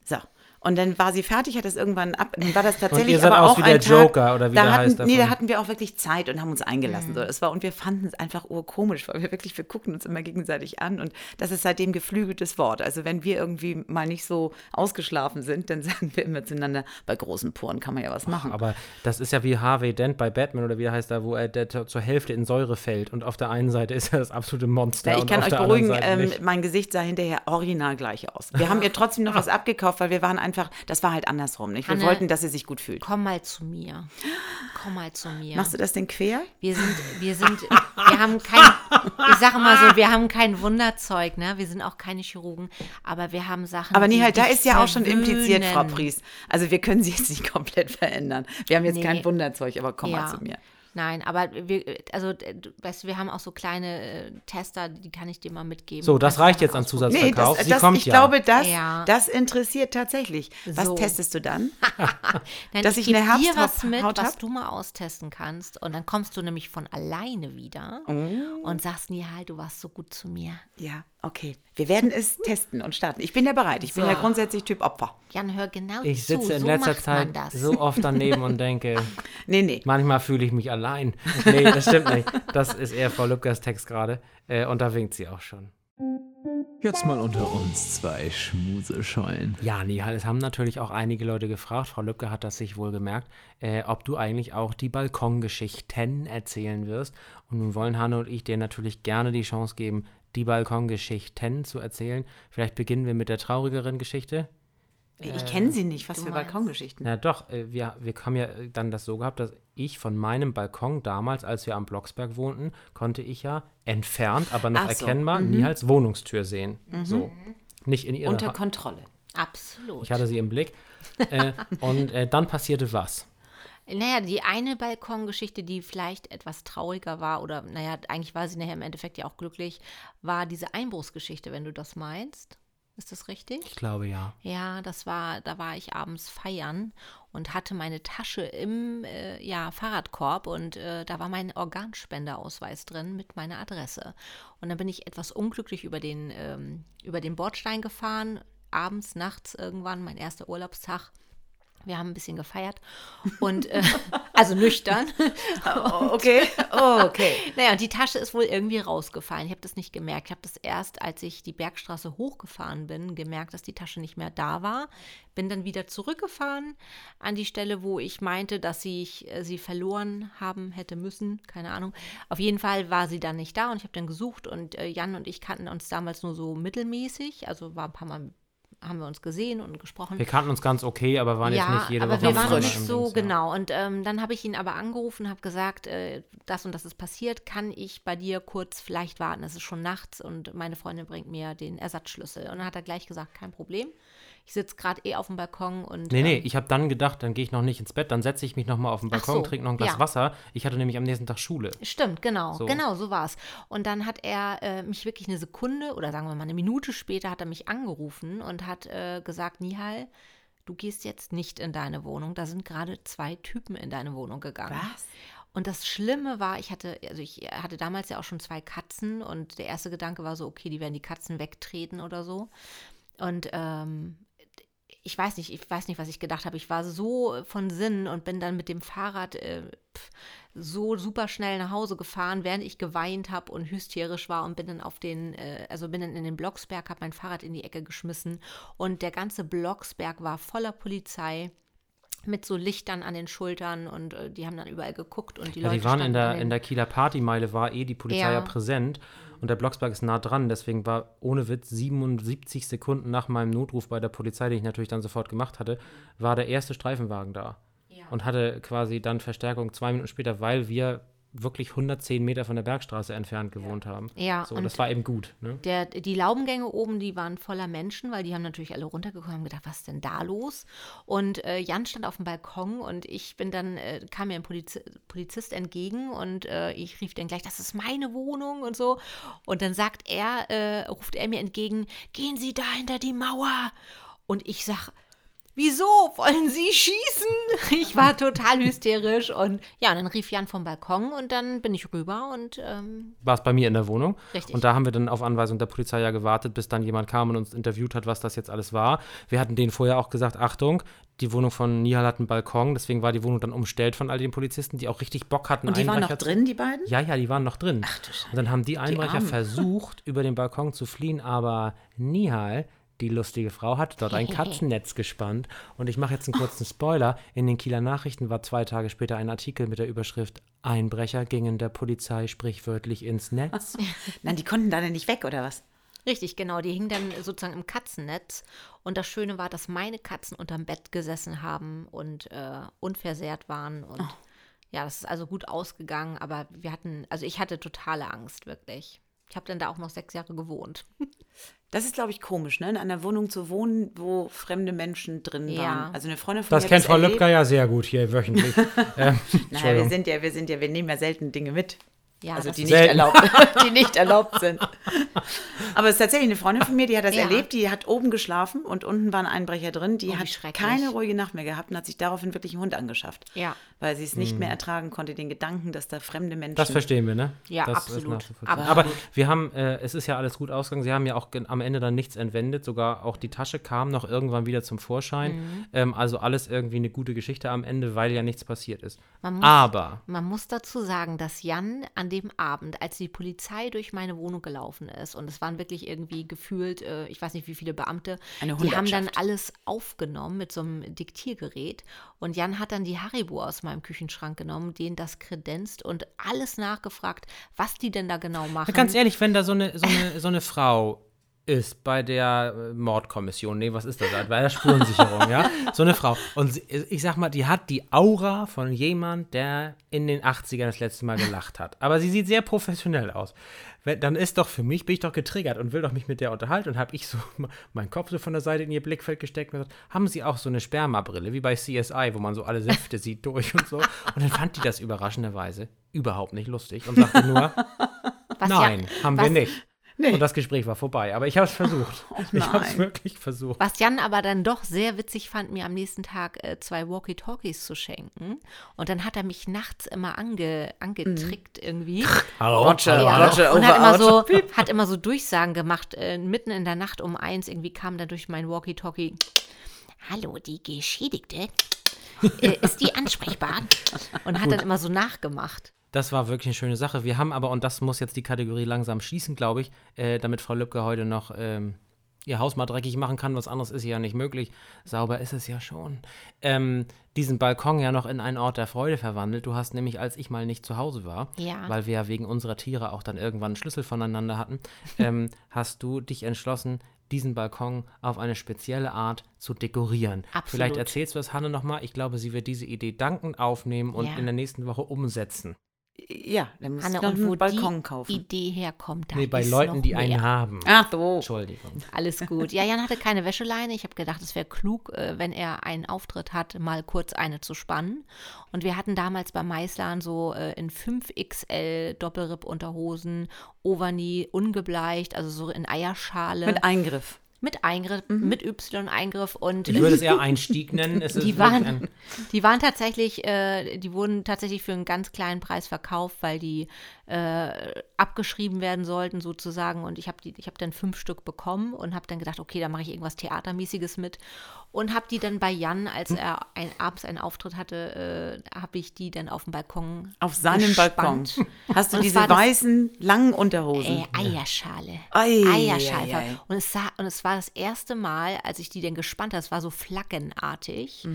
So. Und dann war sie fertig, hat das irgendwann ab. Dann war das tatsächlich ihr seid aber aus auch wie ein der Tag, Joker, oder wie da der hatten, heißt Nee, da davon. hatten wir auch wirklich Zeit und haben uns Mhm. eingelassen. So. Das war, und wir fanden es einfach urkomisch, weil wir wirklich, wir gucken uns immer gegenseitig an. Und das ist seitdem geflügeltes Wort. Also wenn wir irgendwie mal nicht so ausgeschlafen sind, dann (laughs) sagen wir immer zueinander, bei großen Poren kann man ja was machen. Aber das ist ja wie Harvey Dent bei Batman oder wie er heißt da, wo er der, zur Hälfte in Säure fällt und auf der einen Seite ist er das absolute Monster. Ja, ich und kann euch der beruhigen, ähm, mein Gesicht sah hinterher original gleich aus. Wir haben ihr trotzdem noch (laughs) was abgekauft, weil wir waren einfach, das war halt andersrum. Nicht? Wir Hanne, wollten, dass sie sich gut fühlt. Komm mal zu mir. Komm mal zu mir. Machst du das denn quer? Wir sind, wir sind, wir haben kein, ich sage mal so, wir haben kein Wunderzeug, ne? Wir sind auch keine Chirurgen, aber wir haben Sachen. Aber Nihal, da ist ja auch schon impliziert, Frau. Pries. Also wir können sie jetzt nicht komplett verändern. Wir haben jetzt Nee. kein Wunderzeug, aber komm mal zu mir. Nein, aber wir, also, äh, du weißt, du, wir haben auch so kleine äh, Tester, die kann ich dir mal mitgeben. So, das reicht jetzt an ausprobieren. Nee, Zusatzverkauf. das, Sie das, kommt ich ja. glaube, das, Ja. das interessiert tatsächlich. Was So. testest du dann? (laughs) (laughs) Nein, dass ich ich eine Herbsthaut- was mit, Haut was du mal austesten kannst. Und dann kommst du nämlich von alleine wieder Oh. und sagst, Nihal, du warst so gut zu mir. Ja, okay. Wir werden es testen und starten. Ich bin ja bereit. Ich bin So. ja grundsätzlich Typ Opfer. Jan, hör genau Ich zu. sitze in so letzter Zeit so oft daneben und (laughs) denke, Nee, nee. manchmal fühle ich mich allein. Nee, das stimmt nicht. Das ist eher Frau Lübkers Text gerade. Äh, und da winkt sie auch schon. Jetzt mal unter uns zwei Schmuseschollen. Ja, Nihal, es haben natürlich auch einige Leute gefragt, Frau Lübcke hat das sich wohl gemerkt, äh, ob du eigentlich auch die Balkongeschichten erzählen wirst. Und nun wollen Hanne und ich dir natürlich gerne die Chance geben, die Balkongeschichten zu erzählen. Vielleicht beginnen wir mit der traurigeren Geschichte. Ich kenne sie nicht. Was für meinst- Balkongeschichten. Na doch, äh, wir, wir haben ja äh, dann das so gehabt, dass ich von meinem Balkon damals, als wir am Blocksberg wohnten, konnte ich ja entfernt, aber noch so, erkennbar, Nihals Wohnungstür sehen. So. Nicht in ihrer Unter Ha- Kontrolle. Absolut. Ich hatte sie im Blick. äh, und äh, dann passierte was. Naja, die eine Balkongeschichte, die vielleicht etwas trauriger war, oder naja, eigentlich war sie nachher im Endeffekt ja auch glücklich, war diese Einbruchsgeschichte, wenn du das meinst. Ist das richtig? Ich glaube ja. Ja, das war, da war ich abends feiern und hatte meine Tasche im äh, ja, Fahrradkorb und äh, da war mein Organspenderausweis drin mit meiner Adresse. Und dann bin ich etwas unglücklich über den, ähm, über den Bordstein gefahren, abends, nachts irgendwann, mein erster Urlaubstag. Wir haben ein bisschen gefeiert (laughs) und äh, also nüchtern. Oh, okay. (laughs) Oh, okay. Naja, und die Tasche ist wohl irgendwie rausgefallen. Ich habe das nicht gemerkt. Ich habe das erst, als ich die Bergstraße hochgefahren bin, gemerkt, dass die Tasche nicht mehr da war. Bin dann wieder zurückgefahren an die Stelle, wo ich meinte, dass ich äh, sie verloren haben hätte müssen. Keine Ahnung. Auf jeden Fall war sie dann nicht da und ich habe dann gesucht und äh, Jan und ich kannten uns damals nur so mittelmäßig. Also war ein paar Mal haben wir uns gesehen und gesprochen. Wir kannten uns ganz okay, aber waren jetzt nicht jede aber Woche wir waren nicht so Dings, ja. genau. Und ähm, dann habe ich ihn aber angerufen, habe gesagt, äh, das und das ist passiert. Kann ich bei dir kurz vielleicht warten? Es ist schon nachts und meine Freundin bringt mir den Ersatzschlüssel. Und dann hat er gleich gesagt, kein Problem. Ich sitze gerade eh auf dem Balkon und. Nee, nee, ähm, ich habe dann gedacht, dann gehe ich noch nicht ins Bett, dann setze ich mich noch mal auf den Balkon, so, trinke noch ein Glas ja. Wasser. Ich hatte nämlich am nächsten Tag Schule. Stimmt, genau, So. genau, so war's. Und dann hat er äh, mich wirklich eine Sekunde oder sagen wir mal eine Minute später hat er mich angerufen und hat äh, gesagt, Nihal, du gehst jetzt nicht in deine Wohnung. Da sind gerade zwei Typen in deine Wohnung gegangen. Was? Und das Schlimme war, ich hatte, also ich hatte damals ja auch schon zwei Katzen und der erste Gedanke war so, okay, die werden die Katzen wegtreten oder so. Und ähm, ich weiß nicht, ich weiß nicht, was ich gedacht habe. Ich war so von Sinnen und bin dann mit dem Fahrrad äh, pf, so super schnell nach Hause gefahren, während ich geweint habe und hysterisch war und bin dann auf den, äh, also bin dann in den Blocksberg, habe mein Fahrrad in die Ecke geschmissen und der ganze Blocksberg war voller Polizei mit so Lichtern an den Schultern und äh, die haben dann überall geguckt und die Ja, Leute die waren in der, in der Kieler Partymeile, war eh die Polizei ja. Ja. präsent und der Blocksberg ist nah dran, deswegen war ohne Witz 77 Sekunden nach meinem Notruf bei der Polizei, den ich natürlich dann sofort gemacht hatte, war der erste Streifenwagen da. Und hatte quasi dann Verstärkung zwei Minuten später, weil wir wirklich 110 Meter von der Bergstraße entfernt gewohnt haben. Ja, so, und das war eben gut. Ne? Der, die Laubengänge oben, die waren voller Menschen, weil die haben natürlich alle runtergekommen und haben gedacht, was ist denn da los? Und äh, Jan stand auf dem Balkon und ich bin dann, äh, kam mir ein Poliz Polizist entgegen und äh, ich rief dann gleich, das ist meine Wohnung und so. Und dann sagt er, äh, ruft er mir entgegen, gehen Sie da hinter die Mauer. Und ich sag, Wieso wollen Sie schießen? (laughs) Ich war total hysterisch und ja, und dann rief Jan vom Balkon und dann bin ich rüber und ähm, War es bei mir in der Wohnung. Richtig. Und da haben wir dann auf Anweisung der Polizei ja gewartet, bis dann jemand kam und uns interviewt hat, was das jetzt alles war. Wir hatten denen vorher auch gesagt, Achtung, die Wohnung von Nihal hat einen Balkon, deswegen war die Wohnung dann umstellt von all den Polizisten, die auch richtig Bock hatten. Und die waren noch drin, die beiden? Ja, ja, die waren noch drin. Ach du Scheiße. Und dann haben die Einbrecher Armen. versucht, (laughs) über den Balkon zu fliehen, aber Nihal, die lustige Frau, hat dort ein (laughs) Katzennetz gespannt. Und ich mache jetzt einen kurzen Spoiler. In den Kieler Nachrichten war zwei Tage später ein Artikel mit der Überschrift Einbrecher gingen der Polizei sprichwörtlich ins Netz. (laughs) Nein, die konnten da nicht weg, oder was? Richtig, genau. Die hingen dann sozusagen im Katzennetz. Und das Schöne war, dass meine Katzen unterm Bett gesessen haben und äh, unversehrt waren. Und ja, das ist also gut ausgegangen. Aber wir hatten, also ich hatte totale Angst, wirklich. Ich habe dann da auch noch sechs Jahre gewohnt. (laughs) Das ist, glaube ich, komisch, ne? In einer Wohnung zu wohnen, wo fremde Menschen drin Ja. waren. Also eine Freundin von Das kennt Frau. Löbker ja sehr gut hier wöchentlich. (laughs) ähm, Naja, wir sind ja, wir sind ja, wir nehmen ja selten Dinge mit. Ja, also die nicht, Selten. erlaubt, (laughs) die nicht erlaubt sind. Aber es ist tatsächlich eine Freundin von mir, die hat das Ja. erlebt, die hat oben geschlafen und unten waren Einbrecher drin. Die Oh, hat keine ruhige Nacht mehr gehabt und hat sich daraufhin wirklich einen Hund angeschafft. Ja. Weil sie es nicht mehr ertragen konnte, den Gedanken, dass da fremde Menschen. Das verstehen wir, ne? Ja, das absolut. Absolut. Aber wir haben, äh, es ist ja alles gut ausgegangen. Sie haben ja auch am Ende dann nichts entwendet. Sogar auch die Tasche kam noch irgendwann wieder zum Vorschein. Mhm. Ähm, also alles irgendwie eine gute Geschichte am Ende, weil ja nichts passiert ist. Man muss- Aber Man muss dazu sagen, dass Jan an dem Abend, als die Polizei durch meine Wohnung gelaufen ist, und es waren wirklich irgendwie gefühlt, äh, ich weiß nicht wie viele Beamte, die haben dann alles aufgenommen mit so einem Diktiergerät. Und Jan hat dann die Haribo aus meinem Küchenschrank genommen, denen das kredenzt und alles nachgefragt, was die denn da genau machen. ganz ehrlich, wenn da so eine, so eine, so eine Frau ist bei der äh, Mordkommission, nee, was ist das? Bei der Spurensicherung, ja? (laughs) So eine Frau. Und sie, ich sag mal, die hat die Aura von jemand, der in den 80ern das letzte Mal gelacht hat. Aber sie sieht sehr professionell aus. Wenn, dann ist doch für mich, bin ich doch getriggert und will doch mich mit der unterhalten. Und habe ich so (laughs) meinen Kopf so von der Seite in ihr Blickfeld gesteckt und gesagt, haben sie auch so eine Spermabrille, wie bei CSI, wo man so alle Säfte sieht durch und so. Und dann fand die das überraschenderweise überhaupt nicht lustig und sagte nur, (laughs) was Nein, Jan, haben was, wir nicht. Und das Gespräch war vorbei. Aber ich habe es versucht. (laughs) ich habe es wirklich versucht. Was Jan aber dann doch sehr witzig fand, mir am nächsten Tag äh, zwei Walkie-Talkies zu schenken. Und dann hat er mich nachts immer ange, angetrickt irgendwie. Hallo, Roger, Ja, hallo. Roger, und hat immer, so, hat immer so Durchsagen gemacht. Äh, mitten in der Nacht um eins irgendwie kam dann durch mein Walkie-Talkie. Hallo, die Geschädigte. äh, ist die ansprechbar? Und hat dann immer so nachgemacht. Das war wirklich eine schöne Sache. Wir haben aber, und das muss jetzt die Kategorie langsam schließen, glaube ich, äh, damit Frau Lübcke heute noch ähm, ihr Haus mal dreckig machen kann. Was anderes ist ja nicht möglich. Sauber ist es ja schon. Ähm, diesen Balkon ja noch in einen Ort der Freude verwandelt. Du hast nämlich, als ich mal nicht zu Hause war, Ja. weil wir ja wegen unserer Tiere auch dann irgendwann einen Schlüssel voneinander hatten, ähm, (laughs) hast du dich entschlossen, diesen Balkon auf eine spezielle Art zu dekorieren. Absolut. Vielleicht erzählst du das Hanne nochmal. Ich glaube, sie wird diese Idee dankend aufnehmen und Ja. in der nächsten Woche umsetzen. Ja, dann ich noch und wo einen Balkon die kaufen. Idee herkommt, da Nee, bei ist Leuten, noch die mehr. einen haben. Ach so. Entschuldigung. Alles gut. Ja, Jan hatte keine Wäscheleine. Ich habe gedacht, es wäre klug, äh, wenn er einen Auftritt hat, mal kurz eine zu spannen. Und wir hatten damals bei Meißlern so äh, in 5XL Doppelripp-Unterhosen, Overknee, ungebleicht, also so in Eierschale. Mit Eingriff. Mit Eingriff, mit Y-Eingriff und Ich würde es eher Einstieg nennen. (laughs) Die waren, ein, (laughs) die waren tatsächlich, äh, die wurden tatsächlich für einen ganz kleinen Preis verkauft, weil die äh, abgeschrieben werden sollten sozusagen. Und ich habe die, ich habe dann fünf Stück bekommen und habe dann gedacht, okay, da mache ich irgendwas Theatermäßiges mit und habe die dann bei Jan, als Hm. er ein, abends einen Auftritt hatte, äh, habe ich die dann auf dem Balkon Auf seinem gespannt. Balkon. Hast du Und es diese weißen, langen Unterhosen? Äh, Eierschale. Ei, Eierschale. ei, ei. Und es, sah, und es war das erste Mal, als ich die dann gespannt habe, es war so flaggenartig,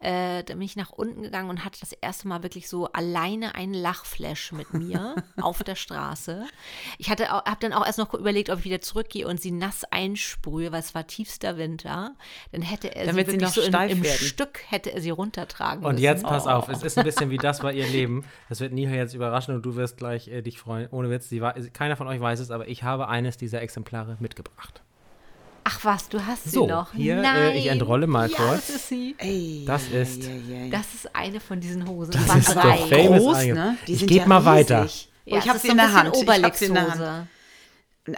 äh, da bin ich nach unten gegangen und hatte das erste Mal wirklich so alleine einen Lachflash mit mir (laughs) auf der Straße. Ich hatte habe dann auch erst noch überlegt, ob ich wieder zurückgehe und sie nass einsprühe, weil es war tiefster Winter. Dann hätte er Damit sie sie wirklich noch so steif im werden. Stück hätte er sie runtertragen und müssen. jetzt pass auf, es ist ein bisschen wie das war ihr Leben. Das wird Nia jetzt überraschen und du wirst gleich äh, dich freuen. Ohne Witz, sie war, keiner von euch weiß es, aber ich habe eines dieser Exemplare mitgebracht. Ach was, du hast So, sie noch. hier, äh, Nein. ich entrolle mal ja, kurz. Das ist sie. Ey, Das ist- ei, ei. Das ist eine von diesen Hosen. Das ist doch drei. famous groß, ne? Die Ich sind geb ja mal riesig. weiter. Oh, Ja, ich habe es sie ist in so der Hand. Ich hab sie in der Hand.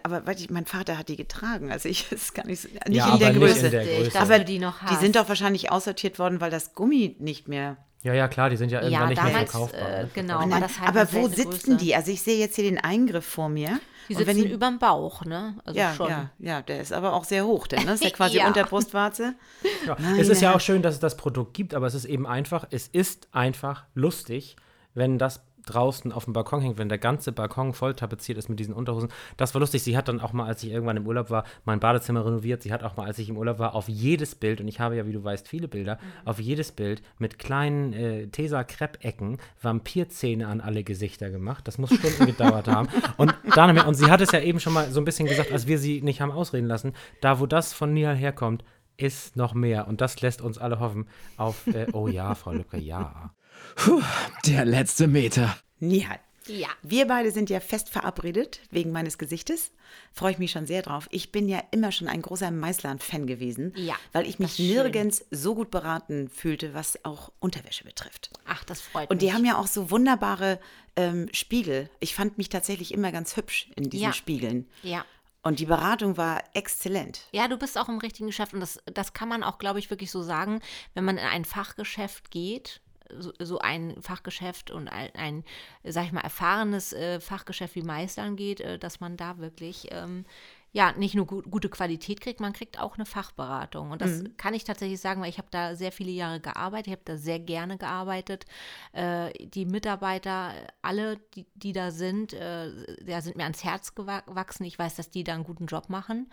Aber warte, mein Vater hat die getragen. Also ich (laughs) ist gar nicht, so- nicht Ja, in aber der nicht Größe. in der Ich Größe. dachte, aber du die noch die sind doch wahrscheinlich aussortiert worden, weil das Gummi nicht mehr. Ja, ja, klar, die sind ja irgendwann Ja, nicht mehr damals, verkaufbar. äh, genau. Aber nein, das halt aber wo sitzen Größe. die? Also ich sehe jetzt hier den Eingriff vor mir. Die sitzen überm Bauch, ne? Also ja, schon. ja, ja, der ist aber auch sehr hoch, denn ne? ist (laughs) ja quasi Ja. unter Brustwarze. (laughs) Ja, Nein, es ist ja auch schön, dass es das Produkt gibt, aber es ist eben einfach, es ist einfach lustig, wenn das draußen auf dem Balkon hängt, wenn der ganze Balkon voll tapeziert ist mit diesen Unterhosen. Das war lustig. Sie hat dann auch mal, als ich irgendwann im Urlaub war, mein Badezimmer renoviert. Sie hat auch mal, als ich im Urlaub war, auf jedes Bild, und ich habe ja, wie du weißt, viele Bilder, auf jedes Bild mit kleinen äh, Tesa-Krepp-Ecken Vampirzähne an alle Gesichter gemacht. Das muss Stunden gedauert haben. (laughs) Und, dann, und sie hat es ja eben schon mal so ein bisschen gesagt, als wir sie nicht haben ausreden lassen, da wo das von Nihal herkommt, ist noch mehr. Und das lässt uns alle hoffen auf, äh, oh ja, Frau Lübcke, ja. Puh, der letzte Meter. Nihal. Ja. Wir beide sind ja fest verabredet wegen meines Gesichtes. Freue ich mich schon sehr drauf. Ich bin ja immer schon ein großer Meißland-Fan gewesen, Ja, weil ich mich nirgends so gut beraten fühlte, was auch Unterwäsche betrifft. Ach, das freut Und die mich. haben ja auch so wunderbare ähm, Spiegel. Ich fand mich tatsächlich immer ganz hübsch in diesen Ja. Spiegeln. ja. Und die Beratung war exzellent. Ja, du bist auch im richtigen Geschäft und das, das kann man auch, glaube ich, wirklich so sagen, wenn man in ein Fachgeschäft geht, so, so ein Fachgeschäft und ein, ein, sag ich mal, erfahrenes äh, Fachgeschäft wie Meistern geht, äh, dass man da wirklich ähm, ja nicht nur gu gute Qualität kriegt, man kriegt auch eine Fachberatung. Und das kann ich tatsächlich sagen, weil ich habe da sehr viele Jahre gearbeitet, ich habe da sehr gerne gearbeitet. Äh, die Mitarbeiter, alle, die, die da sind, äh, ja, sind mir ans Herz gewa- gewachsen. Ich weiß, dass die da einen guten Job machen.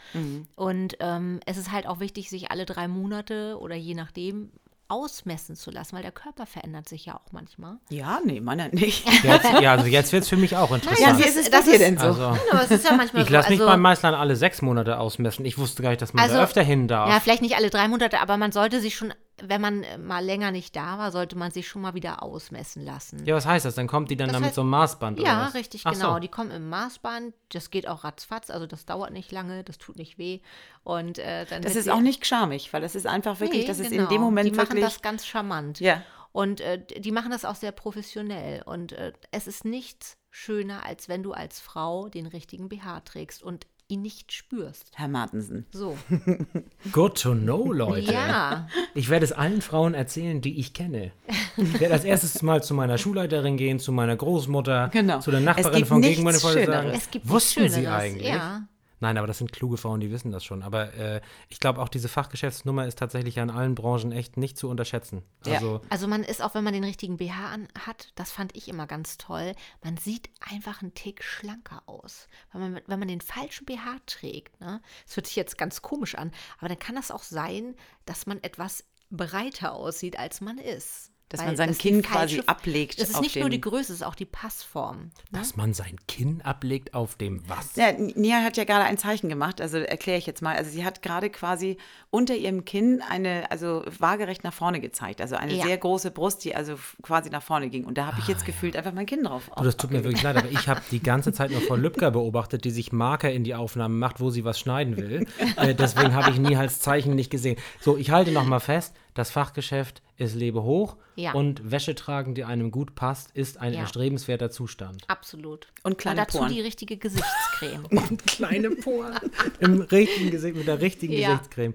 Und ähm, es ist halt auch wichtig, sich alle drei Monate oder je nachdem ausmessen zu lassen, weil der Körper verändert sich ja auch manchmal. Ja, nee, meiner nicht. (laughs) Jetzt, ja, also jetzt wird es für mich auch interessant. Ja, wie ist es das ist- denn so? also, Aber es ist ja manchmal ich so. lasse mich also, beim Meißlern alle sechs Monate ausmessen. Ich wusste gar nicht, dass man Also, da öfter hin darf. Ja, vielleicht nicht alle drei Monate, aber man sollte sich schon, wenn man äh, mal länger nicht da war, sollte man sich schon mal wieder ausmessen lassen. Ja, was heißt das? Dann kommt die dann Das da mit heißt- so einem Maßband oder Ja, was? richtig, Ach genau. So. Die kommen im Maßband. Das geht auch ratzfatz, also das dauert nicht lange, das tut nicht weh. Und äh, dann Das ist auch nicht schamig, weil das ist einfach wirklich, Nee, das ist genau. in dem Moment Die machen wirklich. das ganz charmant. Ja. Und äh, die machen das auch sehr professionell. Und äh, es ist nichts schöner, als wenn du als Frau den richtigen BH trägst und ihn nicht spürst. Herr Martensen. So. (laughs) Good to know, Leute. Ja. Ich werde es allen Frauen erzählen, die ich kenne. Ich werde als erstes mal zu meiner Schulleiterin gehen, zu meiner Großmutter, Genau. zu der Es Nachbarin gibt von nichts gegen meine Freunde sagen. Schöneres. Es gibt Wussten Sie Schöneres, eigentlich? ja. Nein, aber das sind kluge Frauen, die wissen das schon. Aber äh, ich glaube auch, diese Fachgeschäftsnummer ist tatsächlich ja in allen Branchen echt nicht zu unterschätzen. Ja. Also, Also man ist auch, wenn man den richtigen BH an hat, das fand ich immer ganz toll, man sieht einfach einen Tick schlanker aus. Wenn man, wenn man den falschen BH trägt, ne, das hört sich jetzt ganz komisch an, aber dann kann das auch sein, dass man etwas breiter aussieht, als man ist. Dass Weil man sein das Kinn quasi ablegt Das ist auf nicht nur die Größe, es ist auch die Passform. Ne? Dass man sein Kinn ablegt auf dem was? Ja, Nia hat ja gerade ein Zeichen gemacht, also erkläre ich jetzt mal. Also sie hat gerade quasi unter ihrem Kinn eine, also waagerecht nach vorne gezeigt. Also eine Ja. sehr große Brust, die also quasi nach vorne ging. Und da habe ich jetzt gefühlt einfach mein Kinn drauf. Du, das tut mir wirklich leid, aber ich habe die ganze Zeit nur Frau Lübcker beobachtet, die sich Marker in die Aufnahmen macht, wo sie was schneiden will. äh, deswegen habe ich nie als Zeichen nicht gesehen. So, ich halte noch mal fest, das Fachgeschäft ist lebe hoch Ja. und Wäsche tragen, die einem gut passt, ist ein Ja. erstrebenswerter Zustand. Absolut. Und kleine dazu Poren. die richtige Gesichtscreme. (laughs) Und kleine Poren im richtigen Gesicht, mit der richtigen Ja. Gesichtscreme.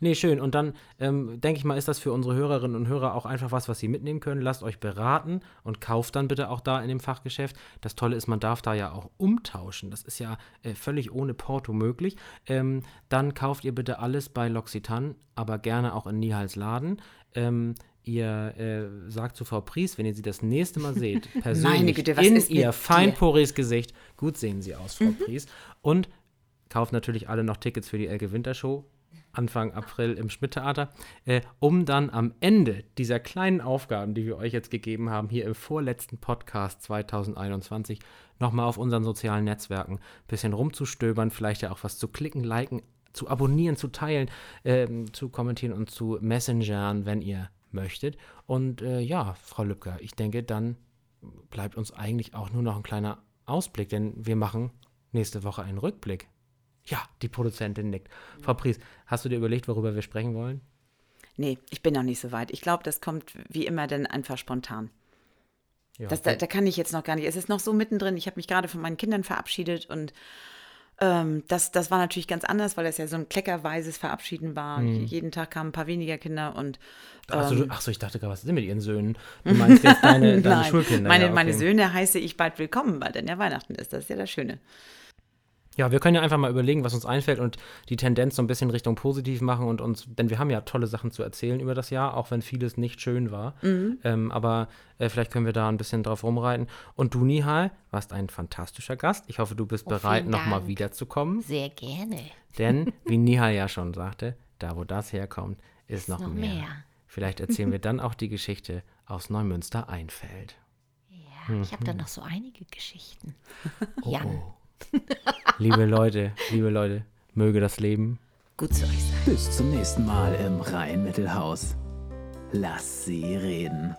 Nee, schön. Und dann ähm, denke ich mal, ist das für unsere Hörerinnen und Hörer auch einfach was, was sie mitnehmen können. Lasst euch beraten und kauft dann bitte auch da in dem Fachgeschäft. Das Tolle ist, man darf da ja auch umtauschen. Das ist ja äh, völlig ohne Porto möglich. Ähm, dann kauft ihr bitte alles bei L'Occitane, aber gerne auch in Nihals Laden. Ähm, Ihr äh, sagt zu Frau Pries, wenn ihr sie das nächste Mal seht, (laughs) persönlich Güte, in ihr feinporiges Gesicht, gut sehen sie aus, Mhm. Frau Pries. Und kauft natürlich alle noch Tickets für die Elke Wintershow Anfang April im Schmidt-Theater, äh, um dann am Ende dieser kleinen Aufgaben, die wir euch jetzt gegeben haben, hier im vorletzten Podcast 2021, nochmal auf unseren sozialen Netzwerken ein bisschen rumzustöbern, vielleicht ja auch was zu klicken, liken, zu abonnieren, zu teilen, ähm, zu kommentieren und zu messengern, wenn ihr möchtet. Und äh, ja, Frau Lübcker, ich denke, dann bleibt uns eigentlich auch nur noch ein kleiner Ausblick, denn wir machen nächste Woche einen Rückblick. Ja, die Produzentin nickt. Frau Pries, hast du dir überlegt, worüber wir sprechen wollen? Nee, ich bin noch nicht so weit. Ich glaube, das kommt wie immer dann einfach spontan. Ja, Das, da, da kann ich jetzt noch gar nicht. Es ist noch so mittendrin. Ich habe mich gerade von meinen Kindern verabschiedet und ähm, das, das war natürlich ganz anders, weil das ja so ein kleckerweises Verabschieden war. Mhm. Jeden Tag kamen ein paar weniger Kinder und Achso, du- ach so, ich dachte gerade, was ist denn mit ihren Söhnen? (laughs) Du meinst jetzt deine, deine Schulkinder. meine, ja, okay. meine Söhne heiße ich bald willkommen, weil dann ja Weihnachten ist. Das ist ja das Schöne. Ja, wir können ja einfach mal überlegen, was uns einfällt und die Tendenz so ein bisschen Richtung positiv machen und uns, denn wir haben ja tolle Sachen zu erzählen über das Jahr, auch wenn vieles nicht schön war. Ähm, aber äh, vielleicht können wir da ein bisschen drauf rumreiten. Und du, Nihal, warst ein fantastischer Gast. Ich hoffe, du bist Oh, bereit, nochmal wiederzukommen. Sehr gerne. Denn, (laughs) wie Nihal ja schon sagte, da wo das herkommt, ist, noch, noch mehr. mehr. Vielleicht erzählen wir (laughs) dann auch die Geschichte aus Neumünster-Einfeld. Ja, ich habe da noch so einige Geschichten. Oh, (laughs) Jan. oh. Liebe Leute, liebe Leute, möge das Leben Gut zu euch sein. Bis zum nächsten Mal im Rhein-Mittelhaus. Lass sie reden.